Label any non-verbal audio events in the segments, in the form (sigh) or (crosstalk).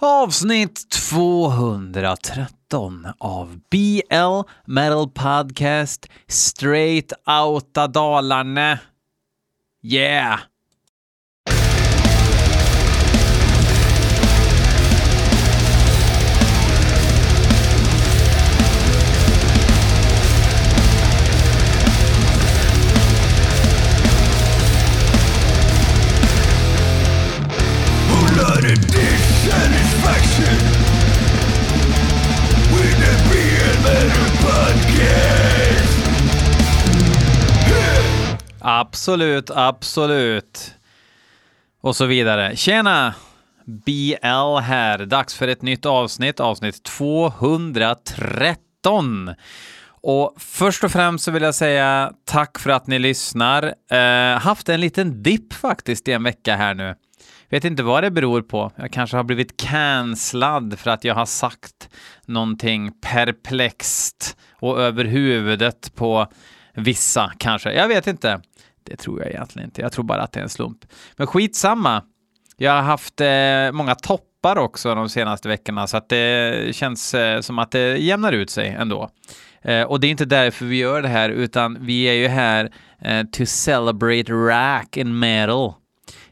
Avsnitt 213 av BL Metal Podcast Straight Outta Dalarna. Yeah! Absolut, absolut. Och så vidare. Tjena! BL här. Dags för ett nytt avsnitt, avsnitt 213. Och först och främst så vill jag säga tack för att ni lyssnar. Eh, haft en liten dipp faktiskt i en vecka här nu. Vet inte vad det beror på. Jag kanske har blivit cancellad för att jag har sagt någonting perplext och över huvudet på vissa kanske. Jag vet inte. Det tror jag egentligen inte. Jag tror bara att det är en slump. Men skitsamma. Jag har haft eh, många toppar också de senaste veckorna så att det känns eh, som att det jämnar ut sig ändå. Eh, och det är inte därför vi gör det här utan vi är ju här eh, to celebrate rack and metal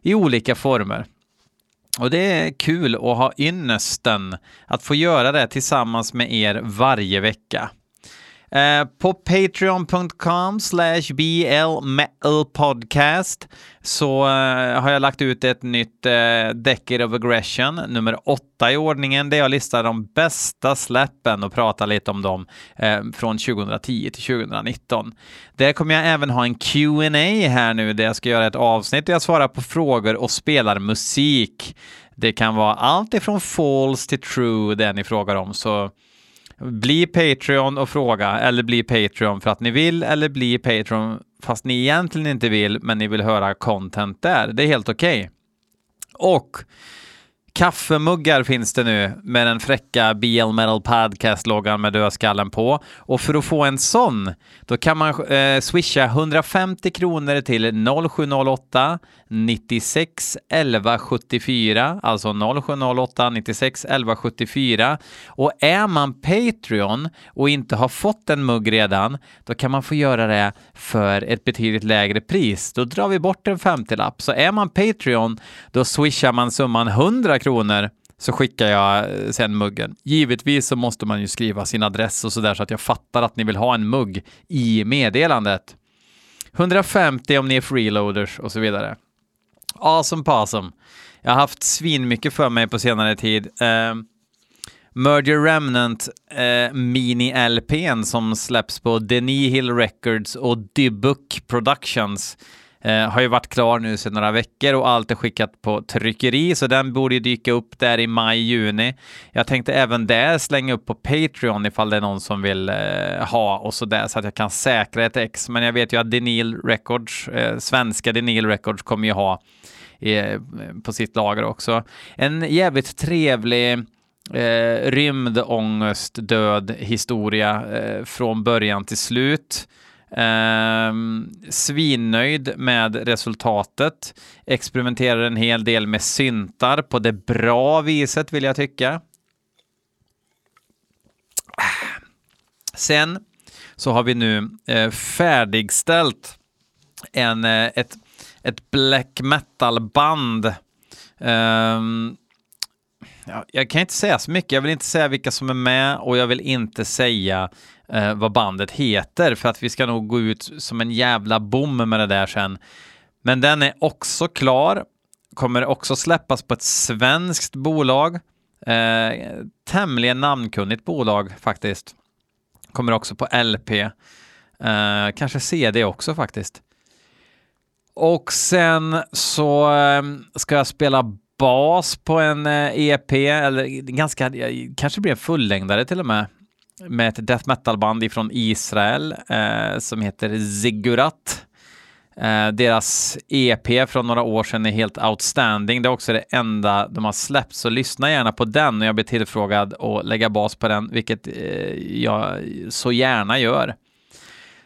i olika former. Och det är kul att ha ynnesten att få göra det tillsammans med er varje vecka. Eh, på patreon.com slash blmetalpodcast så uh, har jag lagt ut ett nytt eh, uh, Decade of Aggression, nummer åtta i ordningen, där jag listar de bästa släppen och pratar lite om dem uh, från 2010 till 2019. Där kommer jag även ha en Q&A här nu, där jag ska göra ett avsnitt där jag svarar på frågor och spelar musik. Det kan vara allt ifrån false till true, det ni frågar om, så bli Patreon och fråga, eller bli Patreon för att ni vill, eller bli Patreon fast ni egentligen inte vill, men ni vill höra content där. Det är helt okej. Okay. Och Kaffemuggar finns det nu med den fräcka BL Metal Podcast-loggan med dödskallen på. Och för att få en sån, då kan man eh, swisha 150 kronor till 0708 96 11 74, alltså 0708 96 11 74. Och är man Patreon och inte har fått en mugg redan, då kan man få göra det för ett betydligt lägre pris. Då drar vi bort en 50-lapp. Så är man Patreon, då swishar man summan 100 kronor så skickar jag eh, sen muggen. Givetvis så måste man ju skriva sin adress och sådär så att jag fattar att ni vill ha en mugg i meddelandet. 150 om ni är freeloaders och så vidare. Awesome possum. Jag har haft svin för mig på senare tid. Uh, Merger Remnant eh, uh, mini-LPn som släpps på Denis Hill Records och Dybook Productions Eh, har ju varit klar nu sedan några veckor och allt är skickat på tryckeri, så den borde ju dyka upp där i maj, juni. Jag tänkte även där slänga upp på Patreon ifall det är någon som vill eh, ha och så där så att jag kan säkra ett ex. Men jag vet ju att Denil Records, eh, svenska Denil Records kommer ju ha eh, på sitt lager också. En jävligt trevlig eh, rymdångest, död historia eh, från början till slut. Um, svinnöjd med resultatet. Experimenterar en hel del med syntar på det bra viset vill jag tycka. Sen så har vi nu eh, färdigställt en, eh, ett, ett black metal-band. Um, ja, jag kan inte säga så mycket. Jag vill inte säga vilka som är med och jag vill inte säga eh, vad bandet heter för att vi ska nog gå ut som en jävla bom med det där sen. Men den är också klar, kommer också släppas på ett svenskt bolag. Eh, tämligen namnkunnigt bolag faktiskt. Kommer också på LP. Eh, kanske CD också faktiskt. Och sen så eh, ska jag spela bas på en eh, EP, eller ganska, kanske blir en fullängdare till och med med ett death metal-band ifrån Israel eh, som heter Ziggurat. Eh, deras EP från några år sedan är helt outstanding. Det är också det enda de har släppt, så lyssna gärna på den och jag blir tillfrågad att lägga bas på den, vilket eh, jag så gärna gör.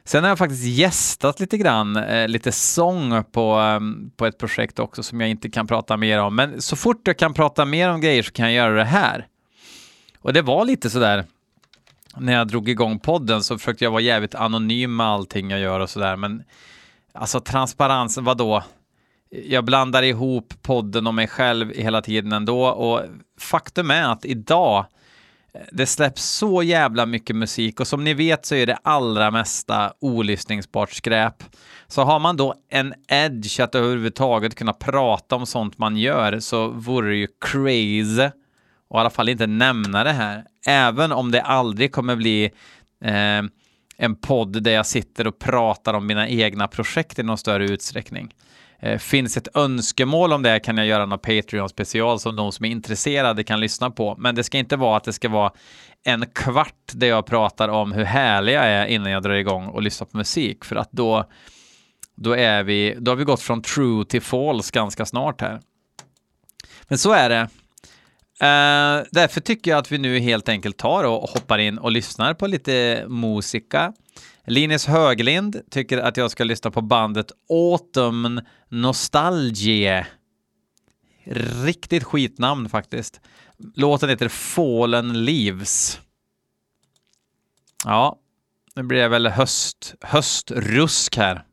Sen har jag faktiskt gästat lite grann, eh, lite sång på, eh, på ett projekt också som jag inte kan prata mer om. Men så fort jag kan prata mer om grejer så kan jag göra det här. Och det var lite sådär, när jag drog igång podden så försökte jag vara jävligt anonym med allting jag gör och sådär. Men alltså transparensen, vadå? Jag blandar ihop podden och mig själv hela tiden ändå och faktum är att idag det släpps så jävla mycket musik och som ni vet så är det allra mesta olyssningsbart skräp. Så har man då en edge att överhuvudtaget kunna prata om sånt man gör så vore det ju crazy och i alla fall inte nämna det här. Även om det aldrig kommer bli eh, en podd där jag sitter och pratar om mina egna projekt i någon större utsträckning. Eh, finns ett önskemål om det kan jag göra någon Patreon-special som de som är intresserade kan lyssna på. Men det ska inte vara att det ska vara en kvart där jag pratar om hur härlig jag är innan jag drar igång och lyssnar på musik. För att då, då, är vi, då har vi gått från true till false ganska snart här. Men så är det. Uh, därför tycker jag att vi nu helt enkelt tar och hoppar in och lyssnar på lite musika. Linus Höglind tycker att jag ska lyssna på bandet Autumn Nostalgie. Riktigt skitnamn faktiskt. Låten heter Fallen Leaves. Ja, nu blir det väl höst, höstrusk här.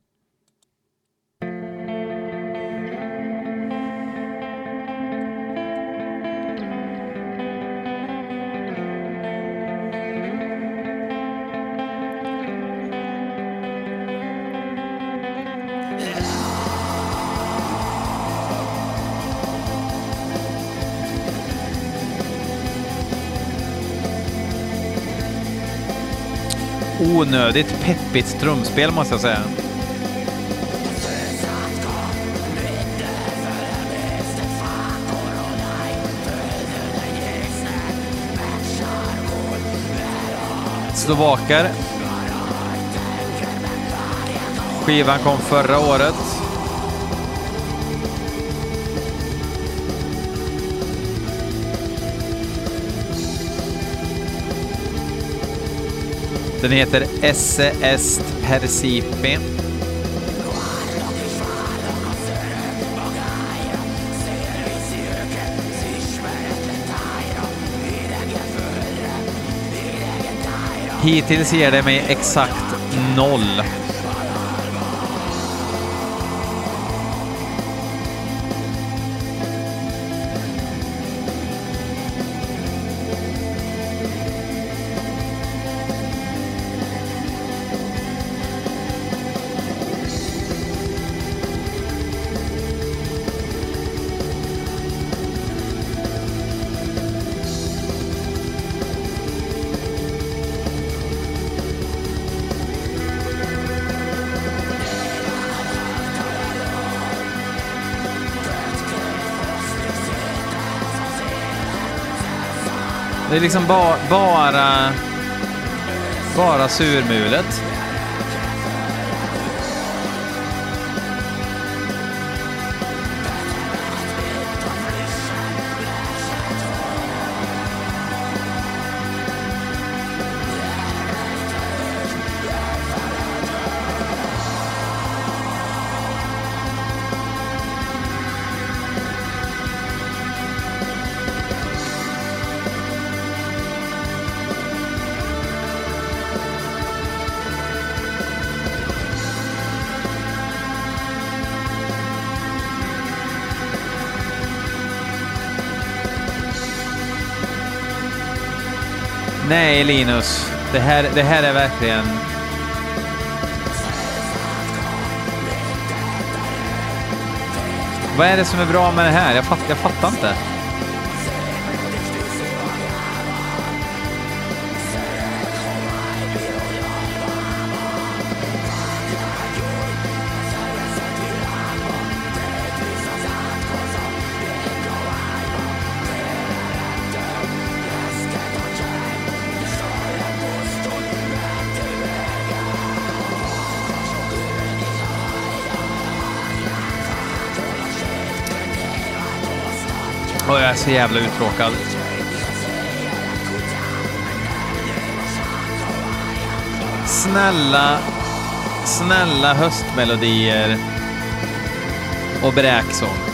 Onödigt peppigt trumspel måste jag säga. Slovaker. Skivan kom förra året. Den heter Esse Est Percipi. Hittills ger det mig exakt noll. Det är liksom ba bara, bara surmulet. Nej, Linus. Det här, det här är verkligen... Vad är det som är bra med det här? Jag, fatt, jag fattar inte. Så jävla uttråkad. Snälla, snälla höstmelodier och bräksång.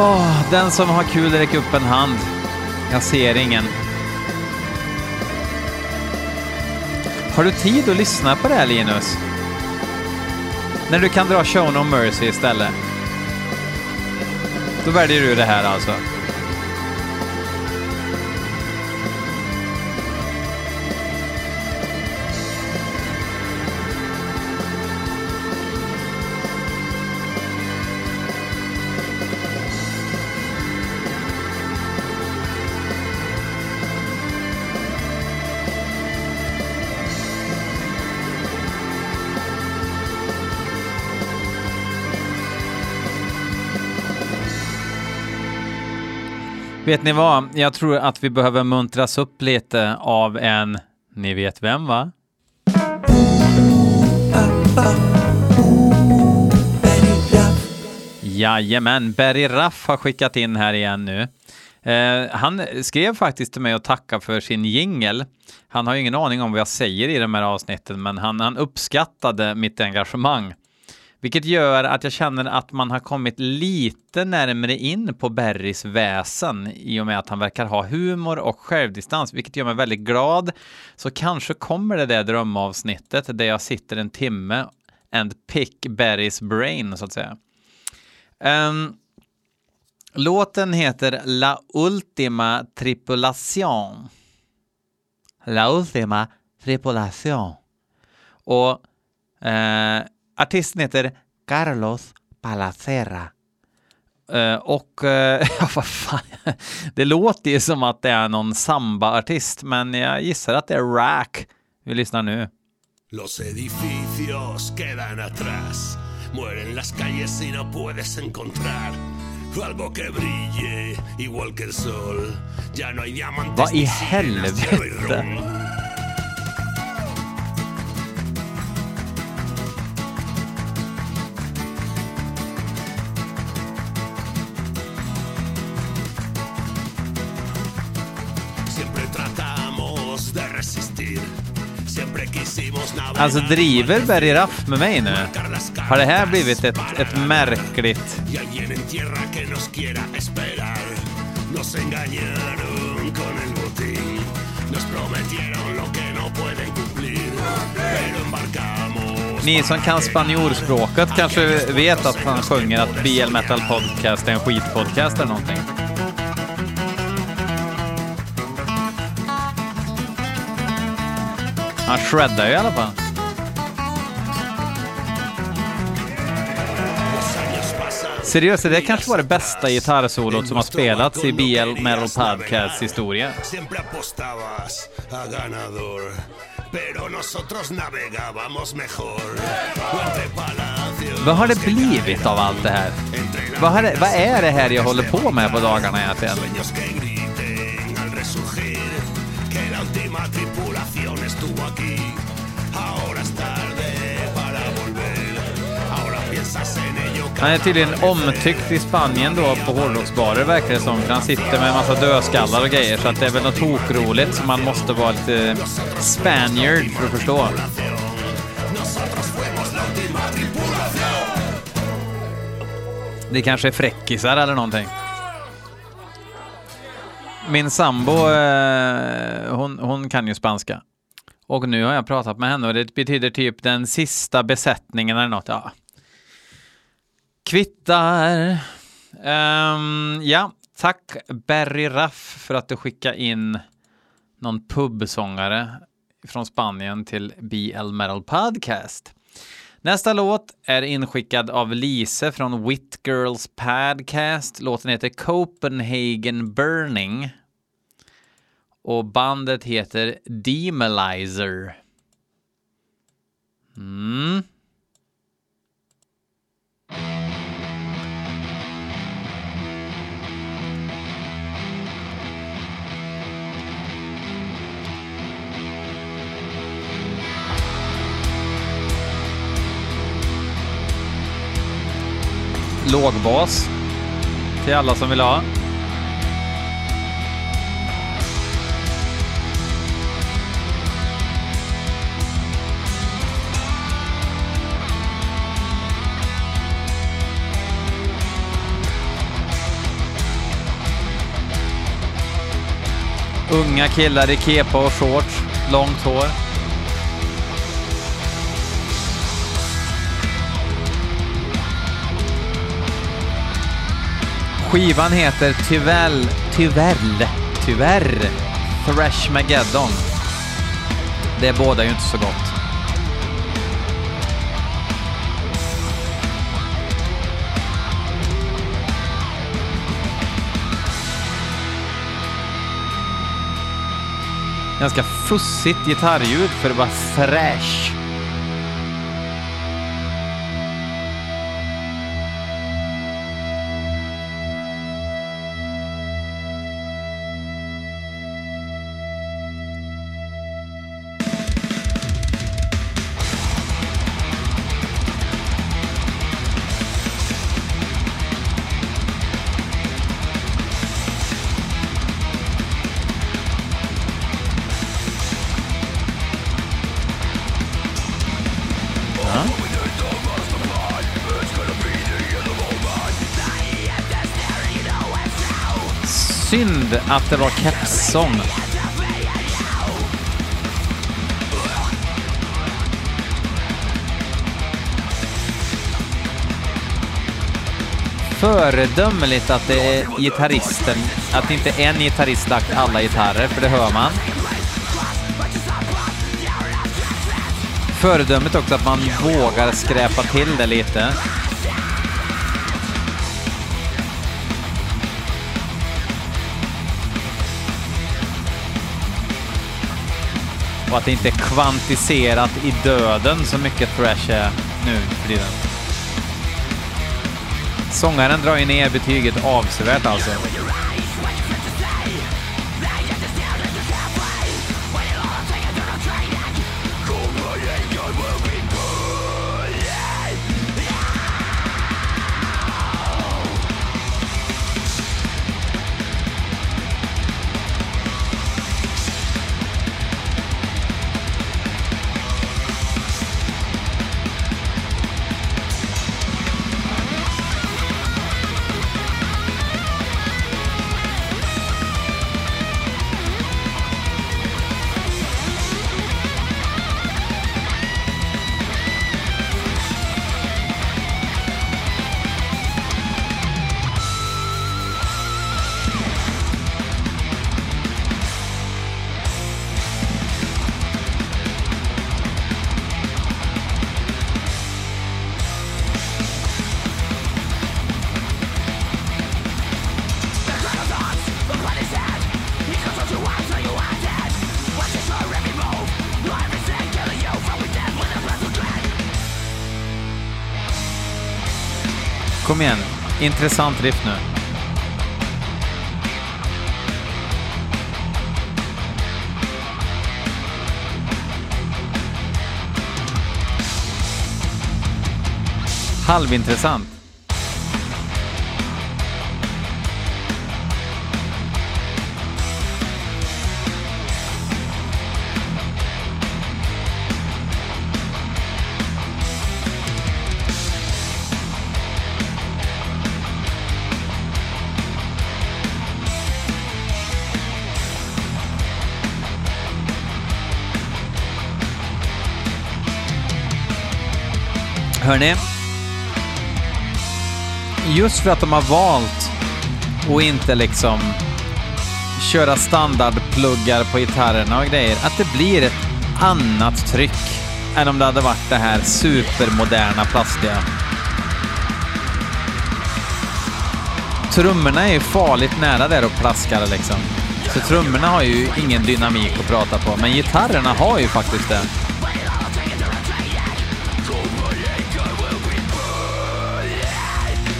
Oh, den som har kul räck upp en hand. Jag ser ingen. Har du tid att lyssna på det här Linus? När du kan dra Show No Mercy istället. Då väljer du det här alltså. Vet ni vad? Jag tror att vi behöver muntras upp lite av en, ni vet vem va? Jajamän, Berry Raff har skickat in här igen nu. Eh, han skrev faktiskt till mig och tackade för sin jingel. Han har ju ingen aning om vad jag säger i de här avsnitten, men han, han uppskattade mitt engagemang. Vilket gör att jag känner att man har kommit lite närmare in på Berrys väsen i och med att han verkar ha humor och självdistans, vilket gör mig väldigt glad. Så kanske kommer det där drömavsnittet där jag sitter en timme and pick Berrys brain, så att säga. Um, låten heter La Ultima Tripulation. La Ultima Tripulation. Och eh, Artisten heter Carlos Palacera. Uh, och, uh, (laughs) ja vad fan, det låter ju som att det är någon samba-artist, men jag gissar att det är Rack. Vi lyssnar nu. Los edificios quedan atrás Mueren las calles y no puedes encontrar Algo que brille igual que el sol Ya no hay diamantes Vad i helvete? Alltså driver Berry Raff med mig nu? Har det här blivit ett, ett märkligt... Ni som kan spanjorspråket kanske vet att han sjunger att BL Metal Podcast är en skitpodcast eller någonting. Han shreddar ju i alla fall. Seriöst, det kanske var det bästa gitarrsolot som har spelats i BL Metal Podcasts historia. Vad har det blivit av allt det här? Vad, det, vad är det här jag håller på med på dagarna egentligen? Han är tydligen omtyckt i Spanien då på hårdrocksbarer verkar det som. För han sitter med en massa dödskallar och grejer så att det är väl något tokroligt som man måste vara lite Spaniard för att förstå. Det kanske är fräckisar eller någonting. Min sambo, eh, hon, hon kan ju spanska. Och nu har jag pratat med henne och det betyder typ den sista besättningen eller något. Ja. Kvittar. Um, ja, tack Barry Raff för att du skickade in någon pubsångare från Spanien till BL Metal Podcast. Nästa låt är inskickad av Lise från Wit Girls Podcast. Låten heter Copenhagen Burning. Och bandet heter Demolizer. Mm. Lågbas till alla som vill ha. Unga killar i kepa och shorts, långt hår. Skivan heter tyvärr, tyvärr, tyvärr Thrash Mageddon. Det båda ju inte så gott. Ganska fussigt gitarrljud för att vara fräsch. Synd att det var kepssång. Föredömligt att det är gitarristen, att inte en gitarrist lagt alla gitarrer, för det hör man. Föredömligt också att man vågar skräpa till det lite. Och att det inte är kvantiserat i döden så mycket thrash är nu för tiden. Sångaren drar ju ner betyget avsevärt alltså. Intressant riff nu. Halvintressant. Hörni, just för att de har valt att inte liksom köra standardpluggar på gitarrerna och grejer, att det blir ett annat tryck än om det hade varit det här supermoderna plastiga. Trummorna är ju farligt nära där och plaskar liksom. Så trummorna har ju ingen dynamik att prata på, men gitarrerna har ju faktiskt det.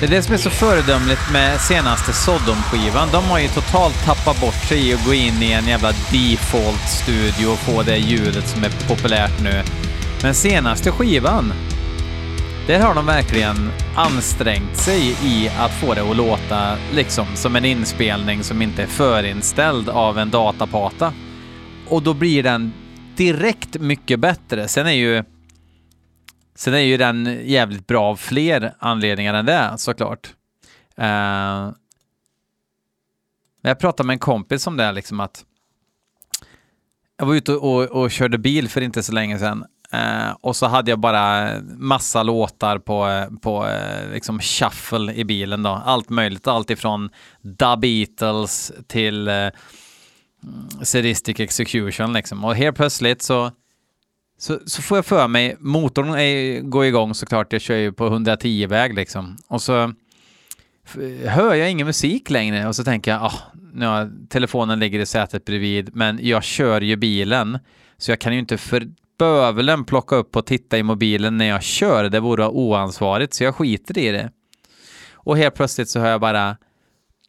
Det är det som är så föredömligt med senaste Sodom-skivan. De har ju totalt tappat bort sig i att gå in i en jävla default-studio och få det ljudet som är populärt nu. Men senaste skivan, där har de verkligen ansträngt sig i att få det att låta liksom som en inspelning som inte är förinställd av en datapata. Och då blir den direkt mycket bättre. Sen är ju Sen är ju den jävligt bra av fler anledningar än det såklart. Uh, jag pratade med en kompis om det, liksom att jag var ute och, och, och körde bil för inte så länge sedan uh, och så hade jag bara massa låtar på, på uh, liksom shuffle i bilen då. Allt möjligt, allt ifrån The Beatles till uh, Sadistic Execution liksom. Och helt plötsligt så så, så får jag för mig, motorn är, går igång såklart, jag kör ju på 110-väg liksom. Och så hör jag ingen musik längre och så tänker jag, ah, nu telefonen ligger i sätet bredvid, men jag kör ju bilen, så jag kan ju inte för bövelen plocka upp och titta i mobilen när jag kör, det vore oansvarigt, så jag skiter i det. Och helt plötsligt så hör jag bara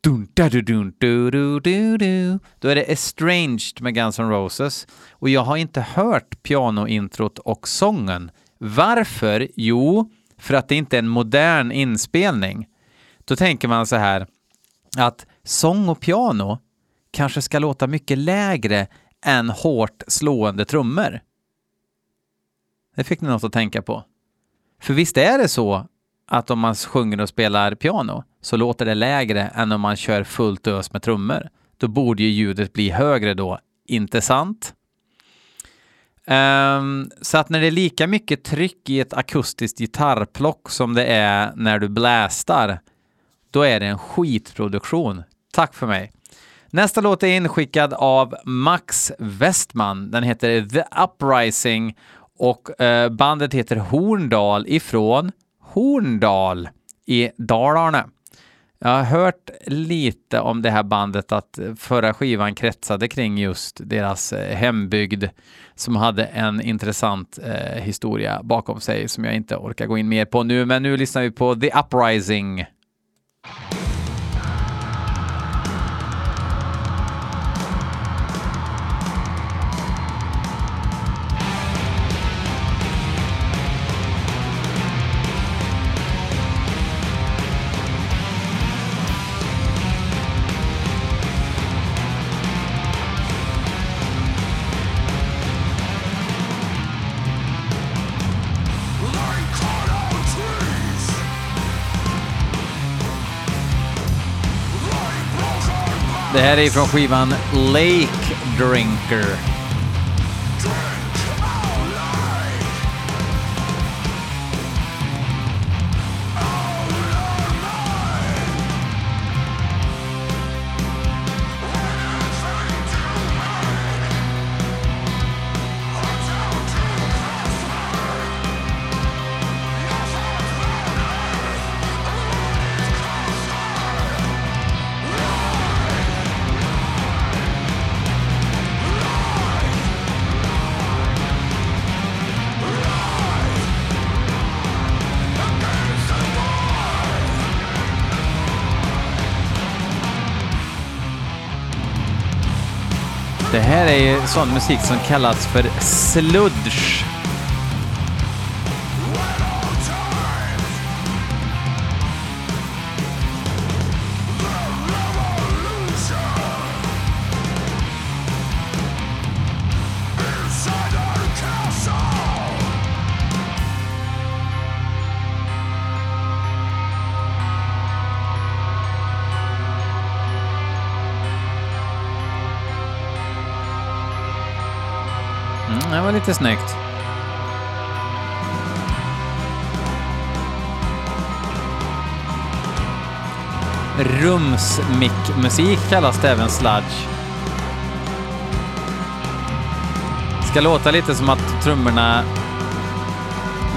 Dun, da, du, dun, du, du, du, du. Då är det Estranged med Guns N' Roses. Och jag har inte hört pianointrot och sången. Varför? Jo, för att det inte är en modern inspelning. Då tänker man så här att sång och piano kanske ska låta mycket lägre än hårt slående trummor. Det fick ni något att tänka på. För visst är det så att om man sjunger och spelar piano så låter det lägre än om man kör fullt ös med trummor. Då borde ju ljudet bli högre då, inte sant? Um, så att när det är lika mycket tryck i ett akustiskt gitarrplock som det är när du blästar, då är det en skitproduktion. Tack för mig. Nästa låt är inskickad av Max Westman. Den heter The Uprising och uh, bandet heter Horndal ifrån Horndal i Dalarna. Jag har hört lite om det här bandet att förra skivan kretsade kring just deras eh, hembygd som hade en intressant eh, historia bakom sig som jag inte orkar gå in mer på nu. Men nu lyssnar vi på The Uprising. Det här är från skivan Lake Drinker. Här är ju sån musik som kallas för sludge. Mm, det var lite snyggt. Rumsmick-musik kallas det även sludge. Ska låta lite som att trummorna...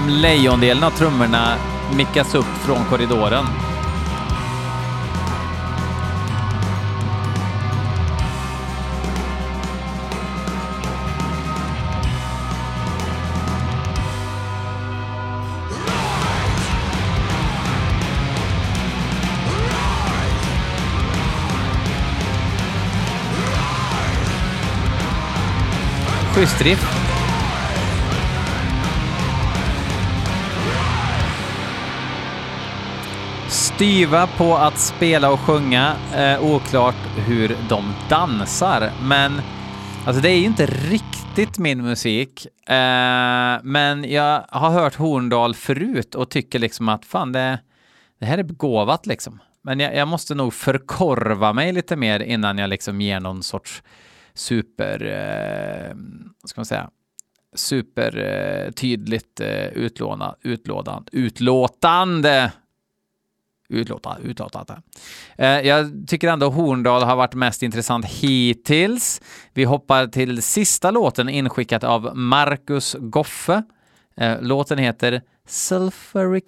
Lejondelen av trummorna mickas upp från korridoren. Schysst riff. Styva på att spela och sjunga. Eh, oklart hur de dansar, men alltså det är ju inte riktigt min musik. Eh, men jag har hört Horndal förut och tycker liksom att fan, det, det här är begåvat liksom. Men jag, jag måste nog förkorva mig lite mer innan jag liksom ger någon sorts super, eh, ska man säga, supertydligt eh, eh, utlåna, utlådan, utlåtande utlåta, utlåtande. Eh, jag tycker ändå Horndal har varit mest intressant hittills. Vi hoppar till sista låten inskickat av Marcus Goffe. Eh, låten heter Sulfuric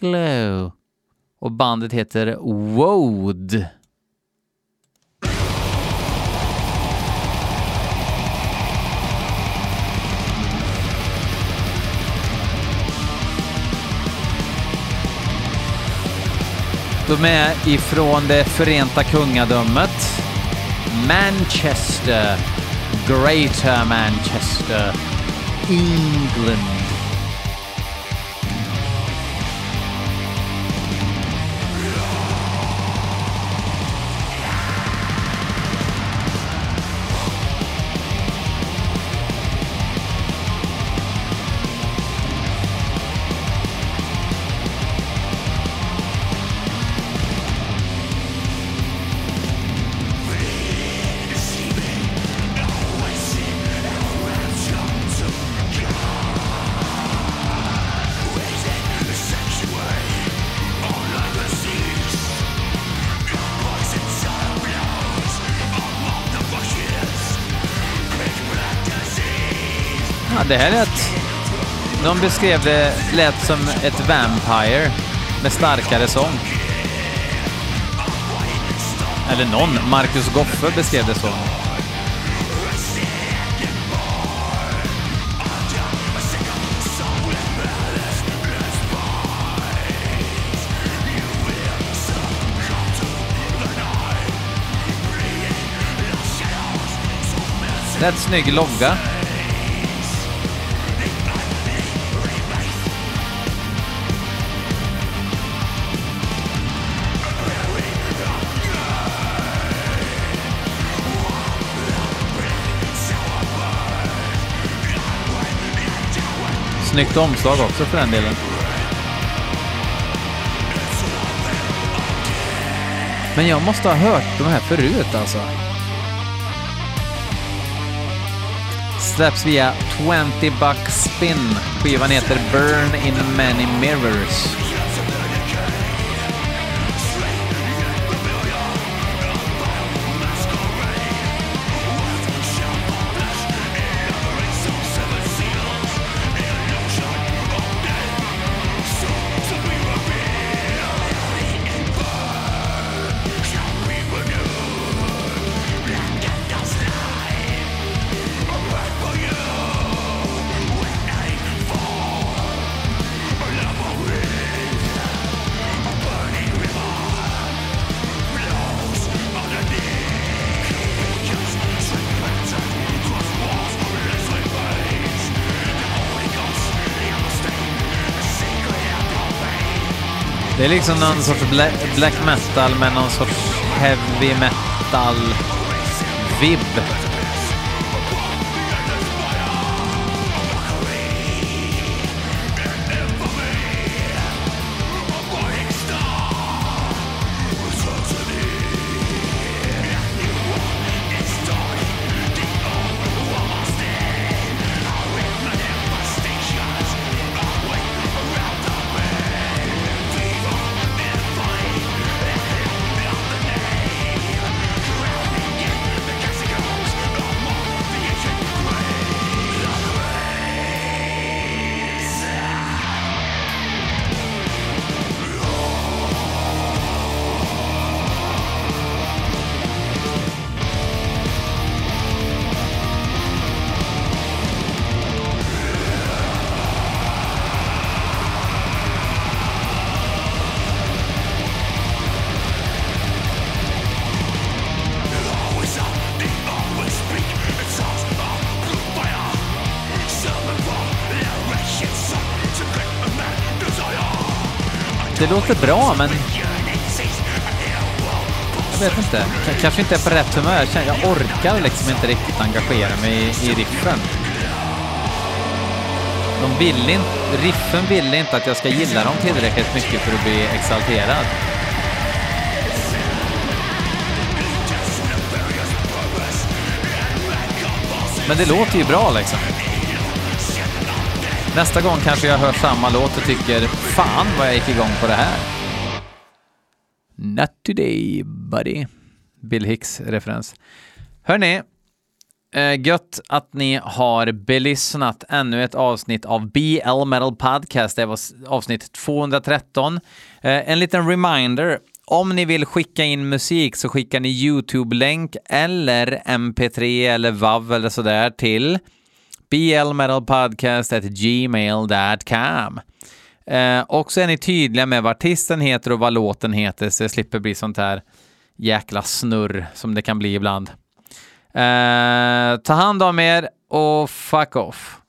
Glow och bandet heter Woad. De är ifrån det förenta kungadömet. Manchester, Greater Manchester, England. Det här lät... De beskrev det lät som ett Vampire med starkare sång. Eller någon. Marcus Goffe beskrev det så. Rätt snygg logga. Snyggt omslag också för den delen. Men jag måste ha hört de här förut alltså. Släpps via 20 bucks spin. Skivan heter Burn in many mirrors. Är liksom någon sorts black metal med någon sorts heavy metal-vibb. Det låter bra, men... Jag vet inte. Jag kanske inte är på rätt humör. Jag orkar liksom inte riktigt engagera mig i, i riffen. De vill inte, riffen vill inte att jag ska gilla dem tillräckligt mycket för att bli exalterad. Men det låter ju bra liksom. Nästa gång kanske jag hör samma låt och tycker fan vad jag gick igång på det här. Not today, buddy. Bill Hicks-referens. Hörni, eh, gött att ni har belyssnat ännu ett avsnitt av BL Metal Podcast. Det var avsnitt 213. Eh, en liten reminder. Om ni vill skicka in musik så skickar ni YouTube-länk eller MP3 eller WAV eller sådär till blmetalpodcast.gmail.com. Eh, och så är ni tydliga med vad artisten heter och vad låten heter så det slipper bli sånt här jäkla snurr som det kan bli ibland. Eh, ta hand om er och fuck off.